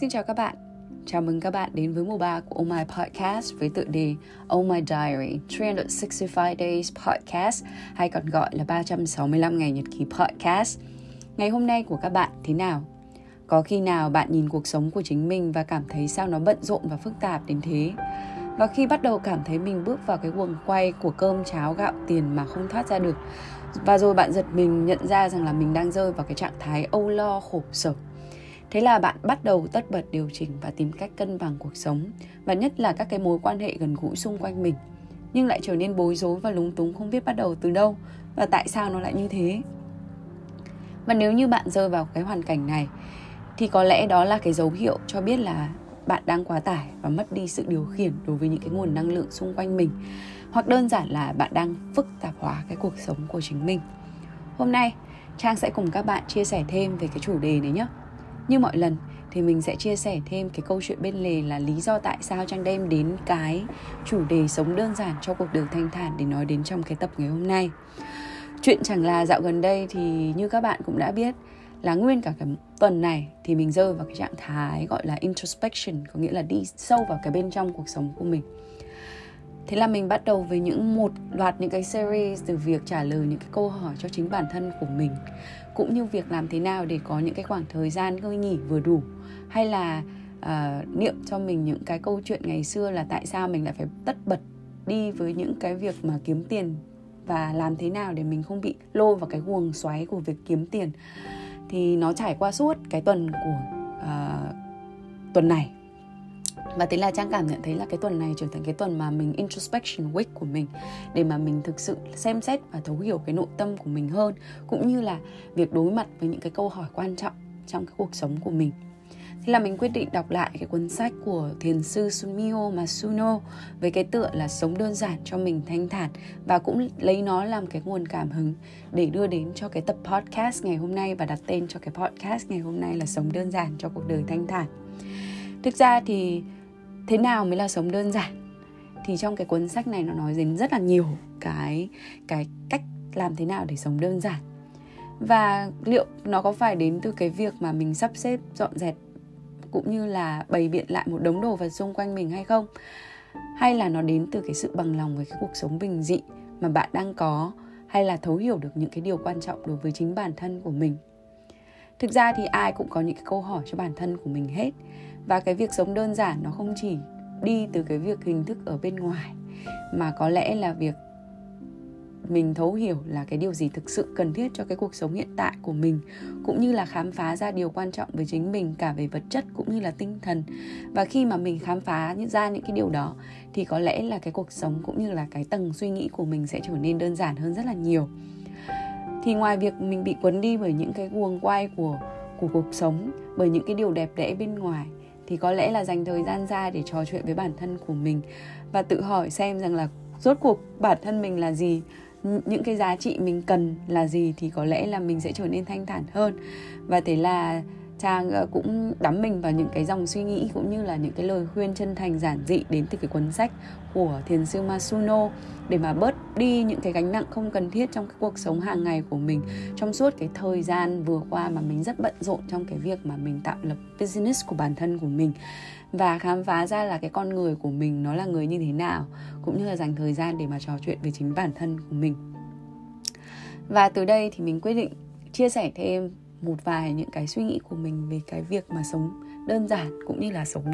Xin chào các bạn. Chào mừng các bạn đến với mùa 3 của Oh My Podcast với tựa đề Oh My Diary 365 Days Podcast, hay còn gọi là 365 ngày nhật ký podcast. Ngày hôm nay của các bạn thế nào? Có khi nào bạn nhìn cuộc sống của chính mình và cảm thấy sao nó bận rộn và phức tạp đến thế? Và khi bắt đầu cảm thấy mình bước vào cái guồng quay của cơm, cháo, gạo, tiền mà không thoát ra được, Và rồi bạn giật mình nhận ra rằng là mình đang rơi vào cái trạng thái âu lo, khổ sở Thế là bạn bắt đầu tất bật điều chỉnh và tìm cách cân bằng cuộc sống, và nhất là các cái mối quan hệ gần gũi xung quanh mình. Nhưng lại trở nên bối rối và lúng túng không biết bắt đầu từ đâu, và tại sao nó lại như thế. Và nếu như bạn rơi vào cái hoàn cảnh này, thì có lẽ đó là cái dấu hiệu cho biết là bạn đang quá tải và mất đi sự điều khiển đối với những cái nguồn năng lượng xung quanh mình, hoặc đơn giản là bạn đang phức tạp hóa cái cuộc sống của chính mình. Hôm nay, Trang sẽ cùng các bạn chia sẻ thêm về cái chủ đề này nhé. Như mọi lần, thì mình sẽ chia sẻ thêm cái câu chuyện bên lề là lý do tại sao Trang đem đến cái chủ đề sống đơn giản cho cuộc đời thanh thản để nói đến trong cái tập ngày hôm nay. Chuyện chẳng là dạo gần đây thì như các bạn cũng đã biết là nguyên cả cái tuần này thì mình rơi vào cái trạng thái gọi là introspection, có nghĩa là đi sâu vào cái bên trong cuộc sống của mình thế là mình bắt đầu với những một loạt những cái series từ việc trả lời những cái câu hỏi cho chính bản thân của mình cũng như việc làm thế nào để có những cái khoảng thời gian ngơi nghỉ vừa đủ hay là uh, niệm cho mình những cái câu chuyện ngày xưa là tại sao mình lại phải tất bật đi với những cái việc mà kiếm tiền và làm thế nào để mình không bị lôi vào cái guồng xoáy của việc kiếm tiền. Thì nó trải qua suốt cái tuần của uh, tuần này và thế là trang cảm nhận thấy là cái tuần này trở thành cái tuần mà mình introspection week của mình, để mà mình thực sự xem xét và thấu hiểu cái nội tâm của mình hơn, cũng như là việc đối mặt với những cái câu hỏi quan trọng trong cái cuộc sống của mình Thế là mình quyết định đọc lại cái cuốn sách của thiền sư Sumio Masuno với cái tựa là sống đơn giản cho mình thanh thản, và cũng lấy nó làm cái nguồn cảm hứng để đưa đến cho cái tập podcast ngày hôm nay và đặt tên cho cái podcast ngày hôm nay là sống đơn giản cho cuộc đời thanh thản. Thực ra thì thế nào mới là sống đơn giản? Thì trong cái cuốn sách này nó nói đến rất là nhiều cái cái cách làm thế nào để sống đơn giản. Và liệu nó có phải đến từ cái việc mà mình sắp xếp dọn dẹp cũng như là bày biện lại một đống đồ vật xung quanh mình hay không? Hay là nó đến từ cái sự bằng lòng với cái cuộc sống bình dị mà bạn đang có? Hay là thấu hiểu được những cái điều quan trọng đối với chính bản thân của mình? Thực ra thì ai cũng có những cái câu hỏi cho bản thân của mình hết và cái việc sống đơn giản nó không chỉ đi từ cái việc hình thức ở bên ngoài, mà có lẽ là việc mình thấu hiểu là cái điều gì thực sự cần thiết cho cái cuộc sống hiện tại của mình, cũng như là khám phá ra điều quan trọng với chính mình, cả về vật chất cũng như là tinh thần. Và khi mà mình khám phá ra những cái điều đó, thì có lẽ là cái cuộc sống cũng như là cái tầng suy nghĩ của mình sẽ trở nên đơn giản hơn rất là nhiều. Thì ngoài việc mình bị cuốn đi bởi những cái guồng quay của của cuộc sống, bởi những cái điều đẹp đẽ bên ngoài thì có lẽ là dành thời gian ra để trò chuyện với bản thân của mình và tự hỏi xem rằng là rốt cuộc bản thân mình là gì những cái giá trị mình cần là gì thì có lẽ là mình sẽ trở nên thanh thản hơn. Và thế là trang ờ, cũng đắm mình vào những cái dòng suy nghĩ cũng như là những cái lời khuyên chân thành giản dị đến từ cái cuốn sách của thiền sư Masuno để mà bớt đi những cái gánh nặng không cần thiết trong cái cuộc sống hàng ngày của mình trong suốt cái thời gian vừa qua mà mình rất bận rộn trong cái việc mà mình tạo lập business của bản thân của mình. Và khám phá ra là cái con người của mình nó là người như thế nào, cũng như là dành thời gian để mà trò chuyện về chính bản thân của mình. Và từ đây thì mình quyết định chia sẻ thêm một vài những cái suy nghĩ của mình về cái việc mà sống đơn giản cũng như là sống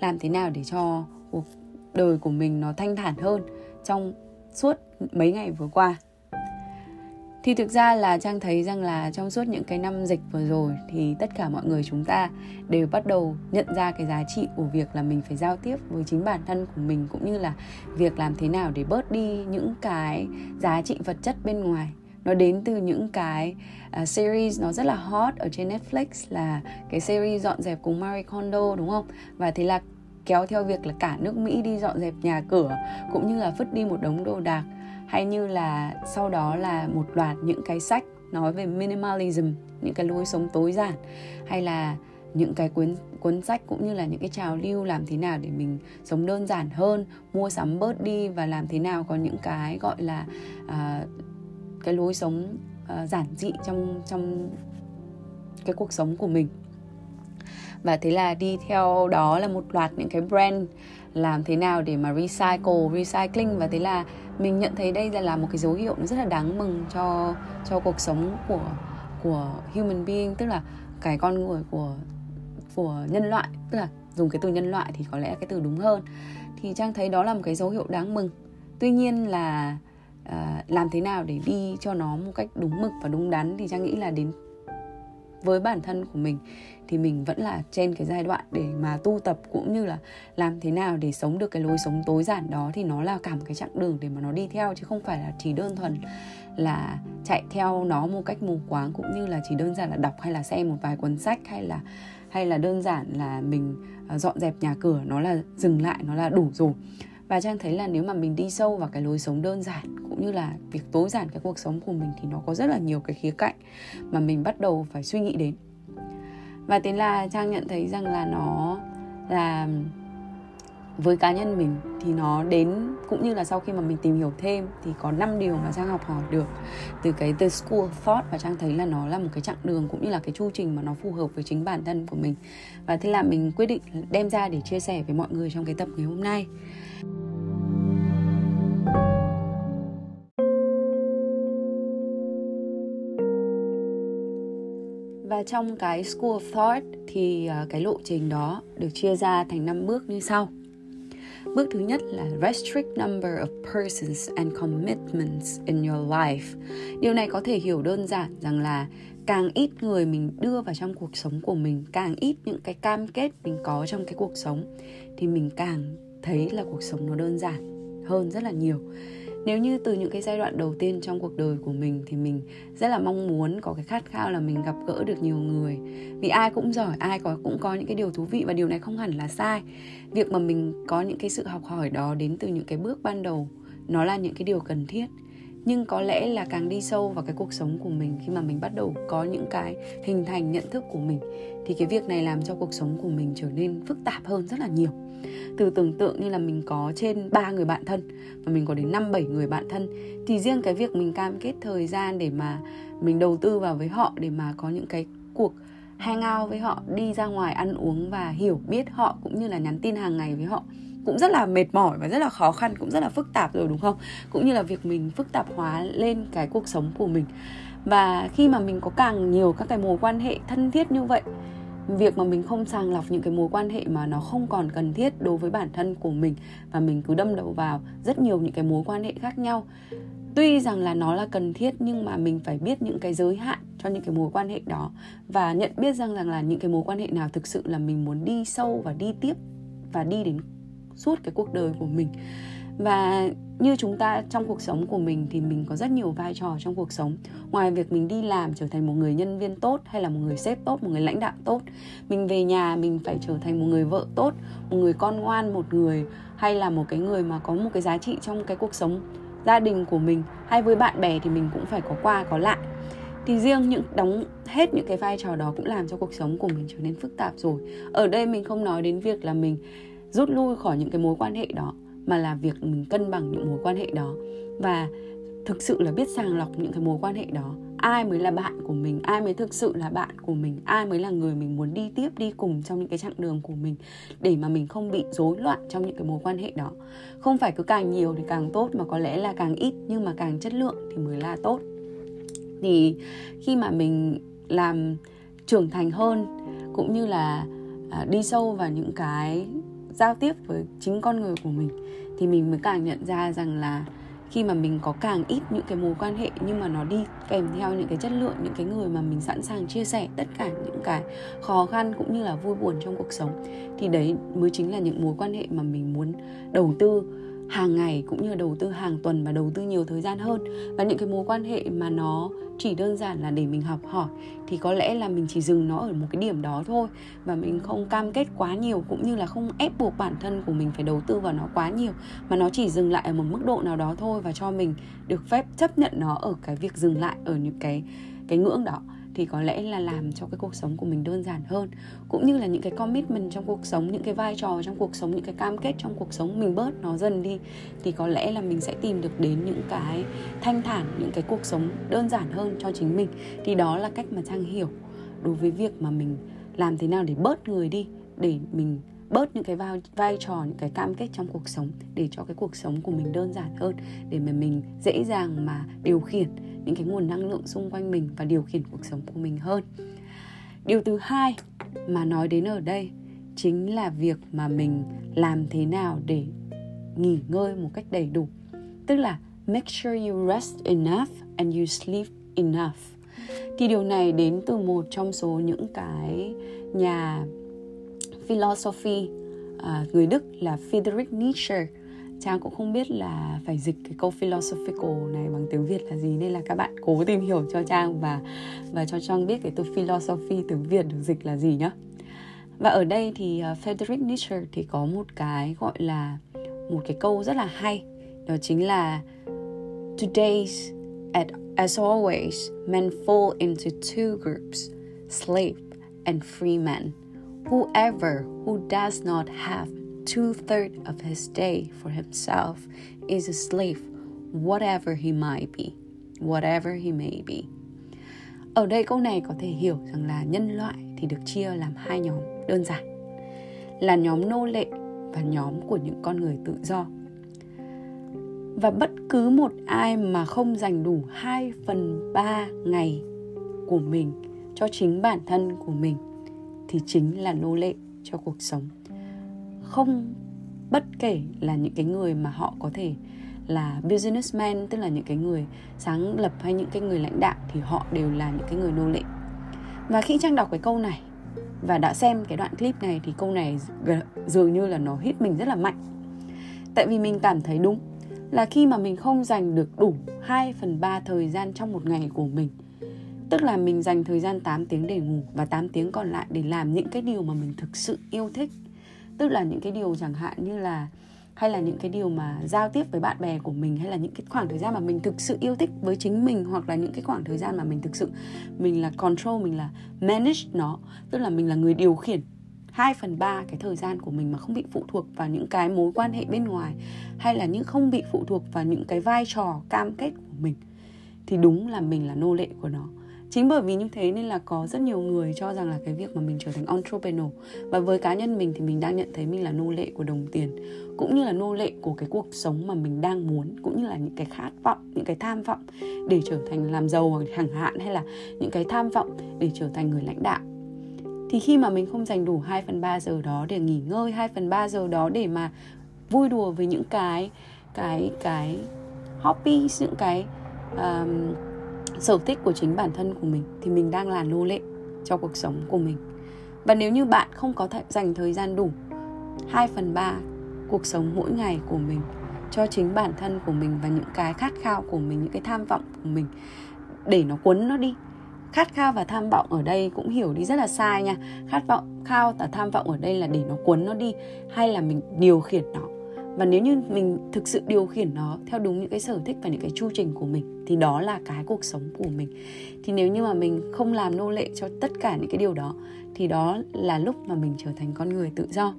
làm thế nào để cho cuộc đời của mình nó thanh thản hơn trong suốt mấy ngày vừa qua. Thì thực ra là trang thấy rằng là trong suốt những cái năm dịch vừa rồi thì tất cả mọi người chúng ta đều bắt đầu nhận ra cái giá trị của việc là mình phải giao tiếp với chính bản thân của mình cũng như là việc làm thế nào để bớt đi những cái giá trị vật chất bên ngoài nó đến từ những cái uh, series nó rất là hot ở trên Netflix là cái series dọn dẹp cùng Marie Kondo đúng không? Và thế là kéo theo việc là cả nước Mỹ đi dọn dẹp nhà cửa cũng như là vứt đi một đống đồ đạc. Hay như là sau đó là một loạt những cái sách nói về minimalism những cái lối sống tối giản. Hay là những cái cuốn cuốn sách cũng như là những cái trào lưu làm thế nào để mình sống đơn giản hơn mua sắm bớt đi và làm thế nào có những cái gọi là uh, cái lối sống uh, giản dị trong trong cái cuộc sống của mình. Và thế là đi theo đó là một loạt những cái brand làm thế nào để mà recycle recycling. Và thế là mình nhận thấy đây là một cái dấu hiệu nó rất là đáng mừng cho cho cuộc sống của của human being tức là cái con người của của nhân loại tức là dùng cái từ nhân loại thì có lẽ cái từ đúng hơn. Thì trang thấy đó là một cái dấu hiệu đáng mừng. Tuy nhiên là à, làm thế nào để đi cho nó một cách đúng mực và đúng đắn thì trang nghĩ là đến với bản thân của mình thì mình vẫn là trên cái giai đoạn để mà tu tập cũng như là làm thế nào để sống được cái lối sống tối giản đó thì nó là cả một cái chặng đường để mà nó đi theo chứ không phải là chỉ đơn thuần là chạy theo nó một cách mù quáng cũng như là chỉ đơn giản là đọc hay là xem một vài cuốn sách hay là hay là đơn giản là mình à, dọn dẹp nhà cửa nó là dừng lại nó là đủ rồi và trang thấy là nếu mà mình đi sâu vào cái lối sống đơn giản, cũng như là việc tối giản cái cuộc sống của mình thì nó có rất là nhiều cái khía cạnh mà mình bắt đầu phải suy nghĩ đến. Và thế là trang nhận thấy rằng là nó là với cá nhân mình thì nó đến, cũng như là sau khi mà mình tìm hiểu thêm thì có 5 điều mà Trang học hỏi được từ cái The School of Thought và Trang thấy là nó là một cái chặng đường cũng như là cái chu trình mà nó phù hợp với chính bản thân của mình. Và thế là mình quyết định đem ra để chia sẻ với mọi người trong cái tập ngày hôm nay. Và trong cái School of Thought thì à, cái lộ trình đó được chia ra thành 5 bước như sau. Bước thứ nhất là restrict number of persons and commitments in your life. Điều này có thể hiểu đơn giản rằng là càng ít người mình đưa vào trong cuộc sống của mình, càng ít những cái cam kết mình có trong cái cuộc sống thì mình càng thấy là cuộc sống nó đơn giản hơn rất là nhiều nếu như từ những cái giai đoạn đầu tiên trong cuộc đời của mình thì mình rất là mong muốn có cái khát khao là mình gặp gỡ được nhiều người. Vì ai cũng giỏi, ai có, cũng có những cái điều thú vị và điều này không hẳn là sai. Việc mà mình có những cái sự học hỏi đó đến từ những cái bước ban đầu, nó là những cái điều cần thiết. Nhưng có lẽ là càng đi sâu vào cái cuộc sống của mình, khi mà mình bắt đầu có những cái hình thành nhận thức của mình, thì cái việc này làm cho cuộc sống của mình trở nên phức tạp hơn rất là nhiều từ tưởng tượng như là mình có trên 3 người bạn thân và mình có đến 5 7 người bạn thân, thì riêng cái việc mình cam kết thời gian để mà mình đầu tư vào với họ, để mà có những cái cuộc hang out với họ, đi ra ngoài ăn uống và hiểu biết họ cũng như là nhắn tin hàng ngày với họ cũng rất là mệt mỏi và rất là khó khăn, cũng rất là phức tạp rồi, đúng không? Cũng như là việc mình phức tạp hóa lên cái cuộc sống của mình. Và khi mà mình có càng nhiều các cái mối quan hệ thân thiết như vậy việc mà mình không sàng lọc những cái mối quan hệ mà nó không còn cần thiết đối với bản thân của mình và mình cứ đâm đầu vào rất nhiều những cái mối quan hệ khác nhau. Tuy rằng là nó là cần thiết nhưng mà mình phải biết những cái giới hạn cho những cái mối quan hệ đó và nhận biết rằng rằng là những cái mối quan hệ nào thực sự là mình muốn đi sâu và đi tiếp và đi đến suốt cái cuộc đời của mình và như chúng ta, trong cuộc sống của mình thì mình có rất nhiều vai trò trong cuộc sống. Ngoài việc mình đi làm trở thành một người nhân viên tốt hay là một người sếp tốt, một người lãnh đạo tốt, mình về nhà mình phải trở thành một người vợ tốt, một người con ngoan, một người hay là một cái người mà có một cái giá trị trong cái cuộc sống gia đình của mình hay với bạn bè thì mình cũng phải có qua, có lại. Thì riêng những, đóng hết những cái vai trò đó cũng làm cho cuộc sống của mình trở nên phức tạp rồi. Ở đây mình không nói đến việc là mình rút lui khỏi những cái mối quan hệ đó mà là việc mình cân bằng những mối quan hệ đó. Và thực sự là biết sàng lọc những cái mối quan hệ đó. Ai mới là bạn của mình? Ai mới thực sự là bạn của mình? Ai mới là người mình muốn đi tiếp, đi cùng trong những cái chặng đường của mình để mà mình không bị rối loạn trong những cái mối quan hệ đó? Không phải cứ càng nhiều thì càng tốt mà có lẽ là càng ít, nhưng mà càng chất lượng thì mới là tốt. Thì khi mà mình làm trưởng thành hơn, cũng như là à, đi sâu vào những cái giao tiếp với chính con người của mình, thì mình mới càng nhận ra rằng là khi mà mình có càng ít những cái mối quan hệ, nhưng mà nó đi kèm theo những cái chất lượng, những cái người mà mình sẵn sàng chia sẻ tất cả những cái khó khăn cũng như là vui buồn trong cuộc sống, thì đấy mới chính là những mối quan hệ mà mình muốn đầu tư hàng ngày cũng như đầu tư hàng tuần và đầu tư nhiều thời gian hơn. Và những cái mối quan hệ mà nó chỉ đơn giản là để mình học hỏi thì có lẽ là mình chỉ dừng nó ở một cái điểm đó thôi. Và mình không cam kết quá nhiều cũng như là không ép buộc bản thân của mình phải đầu tư vào nó quá nhiều, mà nó chỉ dừng lại ở một mức độ nào đó thôi và cho mình được phép chấp nhận nó ở cái việc dừng lại ở những cái cái ngưỡng đó thì có lẽ là làm cho cái cuộc sống của mình đơn giản hơn. Cũng như là những cái commitment trong cuộc sống những cái vai trò trong cuộc sống những cái cam kết trong cuộc sống mình bớt nó dần đi thì có lẽ là mình sẽ tìm được đến những cái thanh thản những cái cuộc sống đơn giản hơn cho chính mình. Thì đó là cách mà trang hiểu đối với việc mà mình làm thế nào để bớt người đi để mình bớt những cái vai, vai trò những cái cam kết trong cuộc sống để cho cái cuộc sống của mình đơn giản hơn để mà mình dễ dàng mà điều khiển những cái nguồn năng lượng xung quanh mình và điều khiển cuộc sống của mình hơn. Điều thứ hai mà nói đến ở đây chính là việc mà mình làm thế nào để nghỉ ngơi một cách đầy đủ. Tức là make sure you rest enough and you sleep enough. Thì điều này đến từ một trong số những cái nhà philosophy à, người Đức là Friedrich Nietzsche. Trang cũng không biết là phải dịch cái câu philosophical này bằng tiếng Việt là gì nên là các bạn cố tìm hiểu cho Trang và và cho Trang biết cái từ philosophy tiếng Việt được dịch là gì nhá. Và ở đây thì uh, Friedrich Nietzsche thì có một cái gọi là một cái câu rất là hay đó chính là Today's at, as always men fall into two groups slave and free men whoever who does not have two thirds of his day for himself is a slave, whatever he might be, whatever he may be. Ở đây câu này có thể hiểu rằng là nhân loại thì được chia làm hai nhóm đơn giản là nhóm nô lệ và nhóm của những con người tự do. Và bất cứ một ai mà không dành đủ 2 phần 3 ngày của mình cho chính bản thân của mình thì chính là nô lệ cho cuộc sống không bất kể là những cái người mà họ có thể là businessman, tức là những cái người sáng lập hay những cái người lãnh đạo, thì họ đều là những cái người nô lệ. Và khi trang đọc cái câu này và đã xem cái đoạn clip này thì câu này dường như là nó hit mình rất là mạnh. Tại vì mình cảm thấy đúng là khi mà mình không dành được đủ 2 phần 3 thời gian trong một ngày của mình, Tức là mình dành thời gian 8 tiếng để ngủ và 8 tiếng còn lại để làm những cái điều mà mình thực sự yêu thích tức là những cái điều chẳng hạn như là, hay là những cái điều mà giao tiếp với bạn bè của mình, hay là những cái khoảng thời gian mà mình thực sự yêu thích với chính mình, hoặc là những cái khoảng thời gian mà mình thực sự, mình là control, mình là manage nó. Tức là mình là người điều khiển 2 phần 3 cái thời gian của mình mà không bị phụ thuộc vào những cái mối quan hệ bên ngoài, hay là những không bị phụ thuộc vào những cái vai trò, cam kết của mình. Thì đúng là mình là nô lệ của nó chính bởi vì như thế nên là có rất nhiều người cho rằng là cái việc mà mình trở thành entrepreneur. Và với cá nhân mình thì mình đang nhận thấy mình là nô lệ của đồng tiền cũng như là nô lệ của cái cuộc sống mà mình đang muốn cũng như là những cái khát vọng những cái tham vọng để trở thành làm giàu hoặc hạn hay là những cái tham vọng để trở thành người lãnh đạo. Thì khi mà mình không dành đủ 2 phần 3 giờ đó để nghỉ ngơi 2 phần 3 giờ đó để mà vui đùa với những cái cái cái hobby những cái um, sở thích của chính bản thân của mình thì mình đang là nô lệ cho cuộc sống của mình. Và nếu như bạn không có th- dành thời gian đủ 2 phần 3 cuộc sống mỗi ngày của mình cho chính bản thân của mình và những cái khát khao của mình, những cái tham vọng của mình, để nó cuốn nó đi. Khát khao và tham vọng ở đây cũng hiểu đi rất là sai nha. Khát vọng, khao và tham vọng ở đây là để nó cuốn nó đi, hay là mình điều khiển nó và nếu như mình thực sự điều khiển nó theo đúng những cái sở thích và những cái chu trình của mình, thì đó là cái cuộc sống của mình thì nếu như mà mình không làm nô lệ cho tất cả những cái điều đó, thì đó là lúc mà mình trở thành con người tự do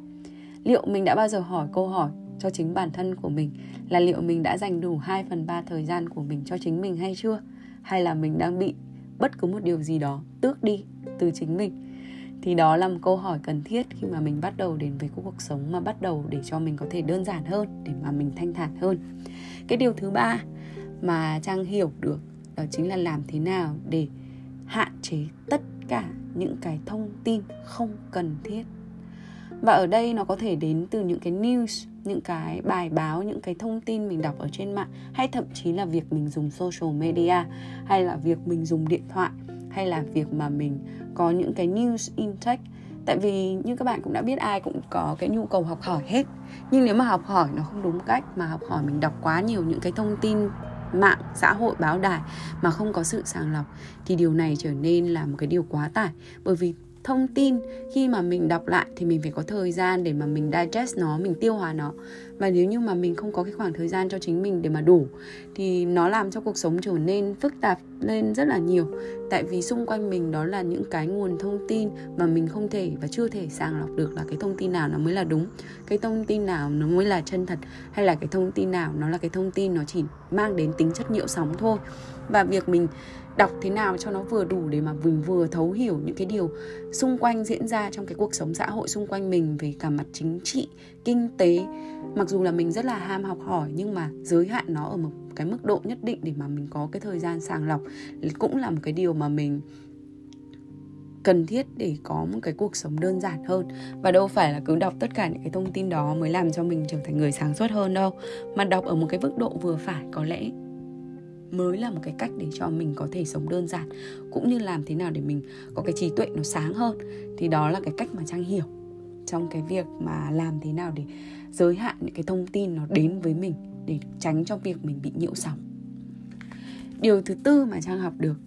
liệu mình đã bao giờ hỏi câu hỏi cho chính bản thân của mình là liệu mình đã dành đủ 2 phần 3 thời gian của mình cho chính mình hay chưa? Hay là mình đang bị bất cứ một điều gì đó tước đi từ chính mình? Thì đó là một câu hỏi cần thiết khi mà mình bắt đầu đến với cuộc sống mà bắt đầu để cho mình có thể đơn giản hơn, để mà mình thanh thản hơn. Cái điều thứ ba mà trang hiểu được đó chính là làm thế nào để hạn chế tất cả những cái thông tin không cần thiết. Và ở đây nó có thể đến từ những cái news, những cái bài báo, những cái thông tin mình đọc ở trên mạng, hay thậm chí là việc mình dùng social media, hay là việc mình dùng điện thoại hay là việc mà mình có những cái news intake tại vì như các bạn cũng đã biết, ai cũng có cái nhu cầu học hỏi hết. Nhưng nếu mà học hỏi nó không đúng cách, mà học hỏi mình đọc quá nhiều những cái thông tin mạng, xã hội, báo đài mà không có sự sàng lọc, thì điều này trở nên là một cái điều quá tải. Bởi vì thông tin. Khi mà mình đọc lại thì mình phải có thời gian để mà mình digest nó, mình tiêu hóa nó. Và nếu như mà mình không có cái khoảng thời gian cho chính mình để mà đủ, thì nó làm cho cuộc sống trở nên phức tạp lên rất là nhiều. Tại vì xung quanh mình đó là những cái nguồn thông tin mà mình không thể và chưa thể sàng lọc được là cái thông tin nào nó mới là đúng, cái thông tin nào nó mới là chân thật, hay là cái thông tin nào nó là cái thông tin nó chỉ mang đến tính chất nhiễu sóng thôi. Và việc mình đọc thế nào cho nó vừa đủ để mà mình vừa thấu hiểu những cái điều xung quanh diễn ra trong cái cuộc sống xã hội xung quanh mình về cả mặt chính trị, kinh tế. Mặc dù là mình rất là ham học hỏi, nhưng mà giới hạn nó ở một cái mức độ nhất định để mà mình có cái thời gian sàng lọc cũng là một cái điều mà mình cần thiết để có một cái cuộc sống đơn giản hơn. Và đâu phải là cứ đọc tất cả những cái thông tin đó mới làm cho mình trở thành người sáng suốt hơn đâu, mà đọc ở một cái mức độ vừa phải có lẽ mới là một cái cách để cho mình có thể sống đơn giản, cũng như làm thế nào để mình có cái trí tuệ nó sáng hơn. Thì đó là cái cách mà trang hiểu trong cái việc mà làm thế nào để giới hạn những cái thông tin nó đến với mình, để tránh cho việc mình bị nhiễu sóng. Điều thứ tư mà trang học được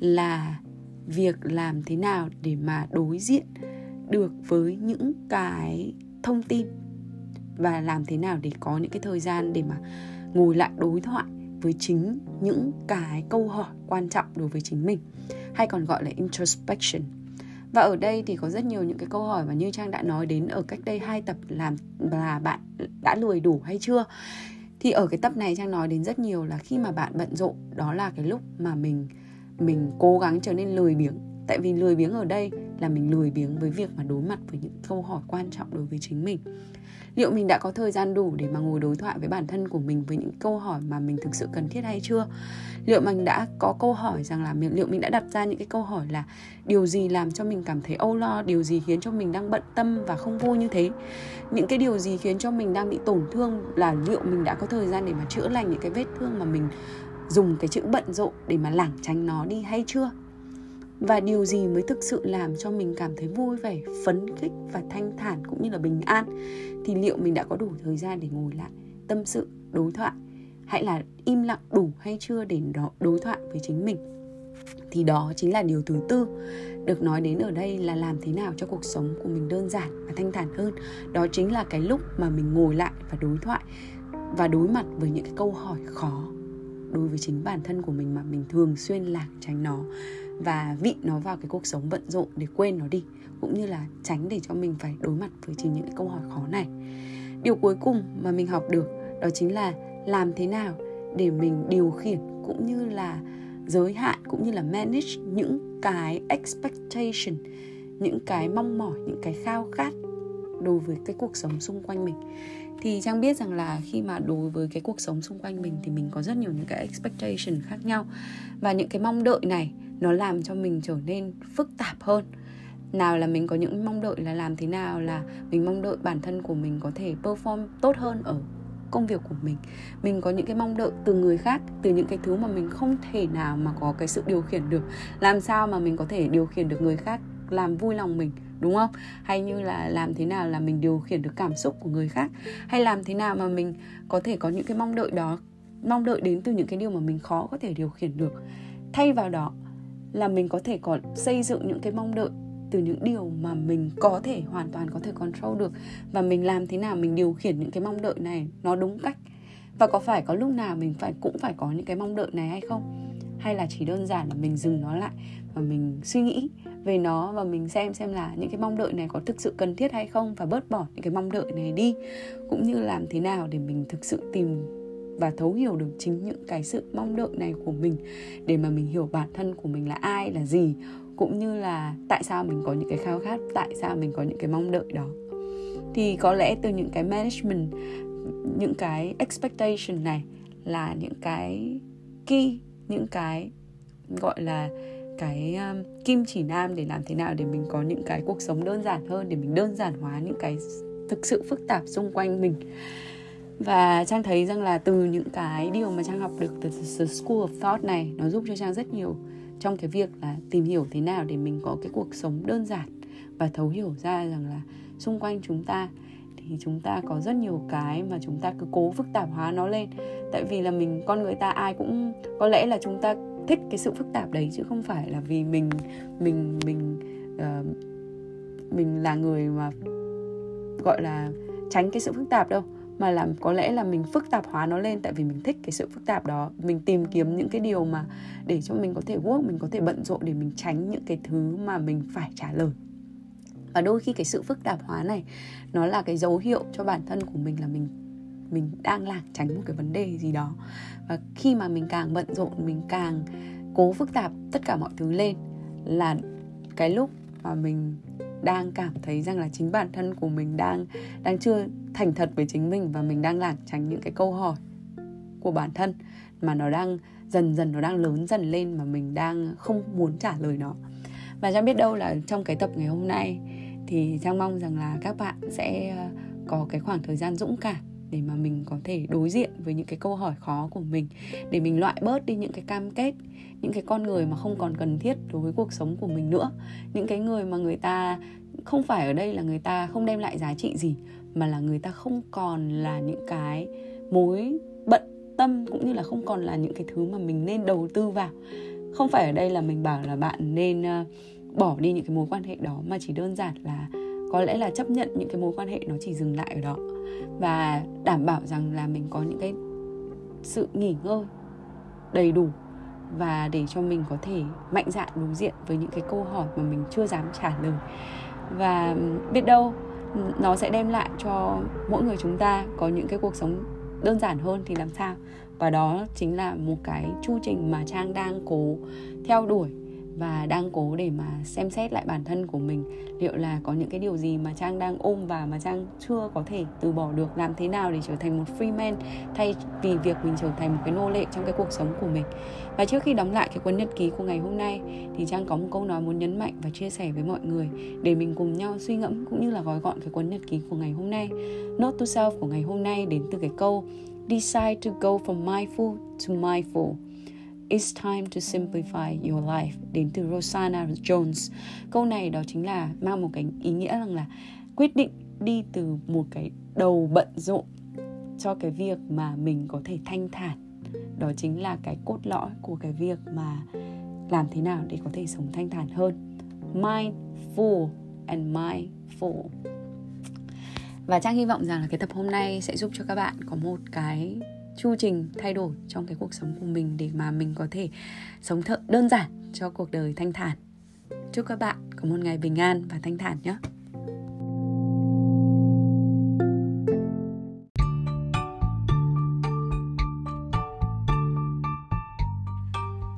là việc làm thế nào để mà đối diện được với những cái thông tin và làm thế nào để có những cái thời gian để mà ngồi lại đối thoại với chính những cái câu hỏi quan trọng đối với chính mình, hay còn gọi là introspection. Và ở đây thì có rất nhiều những cái câu hỏi mà như trang đã nói đến ở cách đây hai tập làm, là bạn đã lười đủ hay chưa? Thì ở cái tập này trang nói đến rất nhiều là khi mà bạn bận rộn, đó là cái lúc mà mình mình cố gắng trở nên lười biếng. Tại vì lười biếng ở đây là mình lười biếng với việc mà đối mặt với những câu hỏi quan trọng đối với chính mình. Liệu mình đã có thời gian đủ để mà ngồi đối thoại với bản thân của mình với những câu hỏi mà mình thực sự cần thiết hay chưa? Liệu mình đã có câu hỏi rằng là liệu mình đã đặt ra những cái câu hỏi là điều gì làm cho mình cảm thấy âu lo, điều gì khiến cho mình đang bận tâm và không vui như thế? Những cái điều gì khiến cho mình đang bị tổn thương là liệu mình đã có thời gian để mà chữa lành những cái vết thương mà mình dùng cái chữ bận rộn để mà lảng tránh nó đi hay chưa? Và điều gì mới thực sự làm cho mình cảm thấy vui vẻ, phấn khích và thanh thản cũng như là bình an? Thì liệu mình đã có đủ thời gian để ngồi lại, tâm sự, đối thoại? Hãy là im lặng đủ hay chưa để đó đối thoại với chính mình? Thì đó chính là điều thứ tư được nói đến ở đây là làm thế nào cho cuộc sống của mình đơn giản và thanh thản hơn. Đó chính là cái lúc mà mình ngồi lại và đối thoại và đối mặt với những cái câu hỏi khó đối với chính bản thân của mình mà mình thường xuyên lảng tránh nó và vị nó vào cái cuộc sống bận rộn để quên nó đi, cũng như là tránh để cho mình phải đối mặt với chính những cái câu hỏi khó này. Điều cuối cùng mà mình học được đó chính là làm thế nào để mình điều khiển cũng như là giới hạn cũng như là manage những cái expectation, những cái mong mỏi, những cái khao khát đối với cái cuộc sống xung quanh mình. Thì trang biết rằng là khi mà đối với cái cuộc sống xung quanh mình thì mình có rất nhiều những cái expectation khác nhau. Và những cái mong đợi này nó làm cho mình trở nên phức tạp hơn. Nào là mình có những mong đợi là làm thế nào là mình mong đợi bản thân của mình có thể perform tốt hơn ở công việc của mình. Mình có những cái mong đợi từ người khác, từ những cái thứ mà mình không thể nào mà có cái sự điều khiển được. Làm sao mà mình có thể điều khiển được người khác làm vui lòng mình, đúng không? Hay như là làm thế nào là mình điều khiển được cảm xúc của người khác? Hay làm thế nào mà mình có thể có những cái mong đợi đó, mong đợi đến từ những cái điều mà mình khó có thể điều khiển được? Thay vào đó là mình có thể còn xây dựng những cái mong đợi từ những điều mà mình có thể hoàn toàn có thể control được. Và mình làm thế nào mình điều khiển những cái mong đợi này nó đúng cách? Và có phải có lúc nào mình phải, cũng phải có những cái mong đợi này hay không? Hay là chỉ đơn giản là mình dừng nó lại và mình suy nghĩ về nó và mình xem xem là những cái mong đợi này có thực sự cần thiết hay không và bớt bỏ những cái mong đợi này đi? Cũng như làm thế nào để mình thực sự tìm và thấu hiểu được chính những cái sự mong đợi này của mình để mà mình hiểu bản thân của mình là ai là gì cũng như là tại sao mình có những cái khao khát tại sao mình có những cái mong đợi đó. Thì có lẽ từ những cái management những cái expectation này là những cái key những cái gọi là cái um, kim chỉ nam để làm thế nào để mình có những cái cuộc sống đơn giản hơn để mình đơn giản hóa những cái thực sự phức tạp xung quanh mình và trang thấy rằng là từ những cái điều mà trang học được từ the school of thought này nó giúp cho trang rất nhiều trong cái việc là tìm hiểu thế nào để mình có cái cuộc sống đơn giản và thấu hiểu ra rằng là xung quanh chúng ta thì chúng ta có rất nhiều cái mà chúng ta cứ cố phức tạp hóa nó lên. Tại vì là mình con người ta ai cũng có lẽ là chúng ta thích cái sự phức tạp đấy chứ không phải là vì mình mình mình uh, mình là người mà gọi là tránh cái sự phức tạp đâu mà là có lẽ là mình phức tạp hóa nó lên tại vì mình thích cái sự phức tạp đó. Mình tìm kiếm những cái điều mà để cho mình có thể work, mình có thể bận rộn để mình tránh những cái thứ mà mình phải trả lời. Và đôi khi cái sự phức tạp hóa này, nó là cái dấu hiệu cho bản thân của mình là mình mình đang lảng tránh một cái vấn đề gì đó. Và khi mà mình càng bận rộn, mình càng cố phức tạp tất cả mọi thứ lên là cái lúc mà mình đang cảm thấy rằng là chính bản thân của mình đang đang chưa thành thật với chính mình và mình đang lảng tránh những cái câu hỏi của bản thân mà nó đang dần dần nó đang lớn dần lên mà mình đang không muốn trả lời nó. Và trang biết đâu là trong cái tập ngày hôm nay thì trang mong rằng là các bạn sẽ ờ, có cái khoảng thời gian dũng cảm để mà mình có thể đối diện với những cái câu hỏi khó của mình, để mình loại bớt đi những cái cam kết, những cái con người mà không còn cần thiết đối với cuộc sống của mình nữa. Những cái người mà người ta không phải ở đây là người ta không đem lại giá trị gì, mà là người ta không còn là những cái mối bận tâm cũng như là không còn là những cái thứ mà mình nên đầu tư vào. Không phải ở đây là mình bảo là bạn nên ờ, bỏ đi những cái mối quan hệ đó, mà chỉ đơn giản là có lẽ là chấp nhận những cái mối quan hệ nó chỉ dừng lại ở đó. Và đảm bảo rằng là mình có những cái sự nghỉ ngơi đầy đủ và để cho mình có thể mạnh dạn đối diện với những cái câu hỏi mà mình chưa dám trả lời. Và biết đâu, nó sẽ đem lại cho mỗi người chúng ta có những cái cuộc sống đơn giản hơn thì làm sao? Và đó chính là một cái chu trình mà trang đang cố theo đuổi và đang cố để mà xem xét lại bản thân của mình, liệu là có những cái điều gì mà trang đang ôm và mà trang chưa có thể từ bỏ được, làm thế nào để trở thành một free man thay vì việc mình trở thành một cái nô lệ trong cái cuộc sống của mình. Và trước khi đóng lại cái cuốn nhật ký của ngày hôm nay, thì trang có một câu nói muốn nhấn mạnh và chia sẻ với mọi người để mình cùng nhau suy ngẫm cũng như là gói gọn cái cuốn nhật ký của ngày hôm nay. Note to self của ngày hôm nay đến từ cái câu, decide to go from mindful to mindful It's time to simplify your life đến từ Rosanna Jones. Câu này đó chính là mang một cái ý nghĩa rằng là quyết định đi từ một cái đầu bận rộn cho cái việc mà mình có thể thanh thản. Đó chính là cái cốt lõi của cái việc mà làm thế nào để có thể sống thanh thản hơn. Mindful and mindful. Và Trang hy vọng rằng là cái tập hôm nay sẽ giúp cho các bạn có một cái chu trình thay đổi trong cái cuộc sống của mình để mà mình có thể sống thợ đơn giản cho cuộc đời thanh thản. Chúc các bạn có một ngày bình an và thanh thản nhé.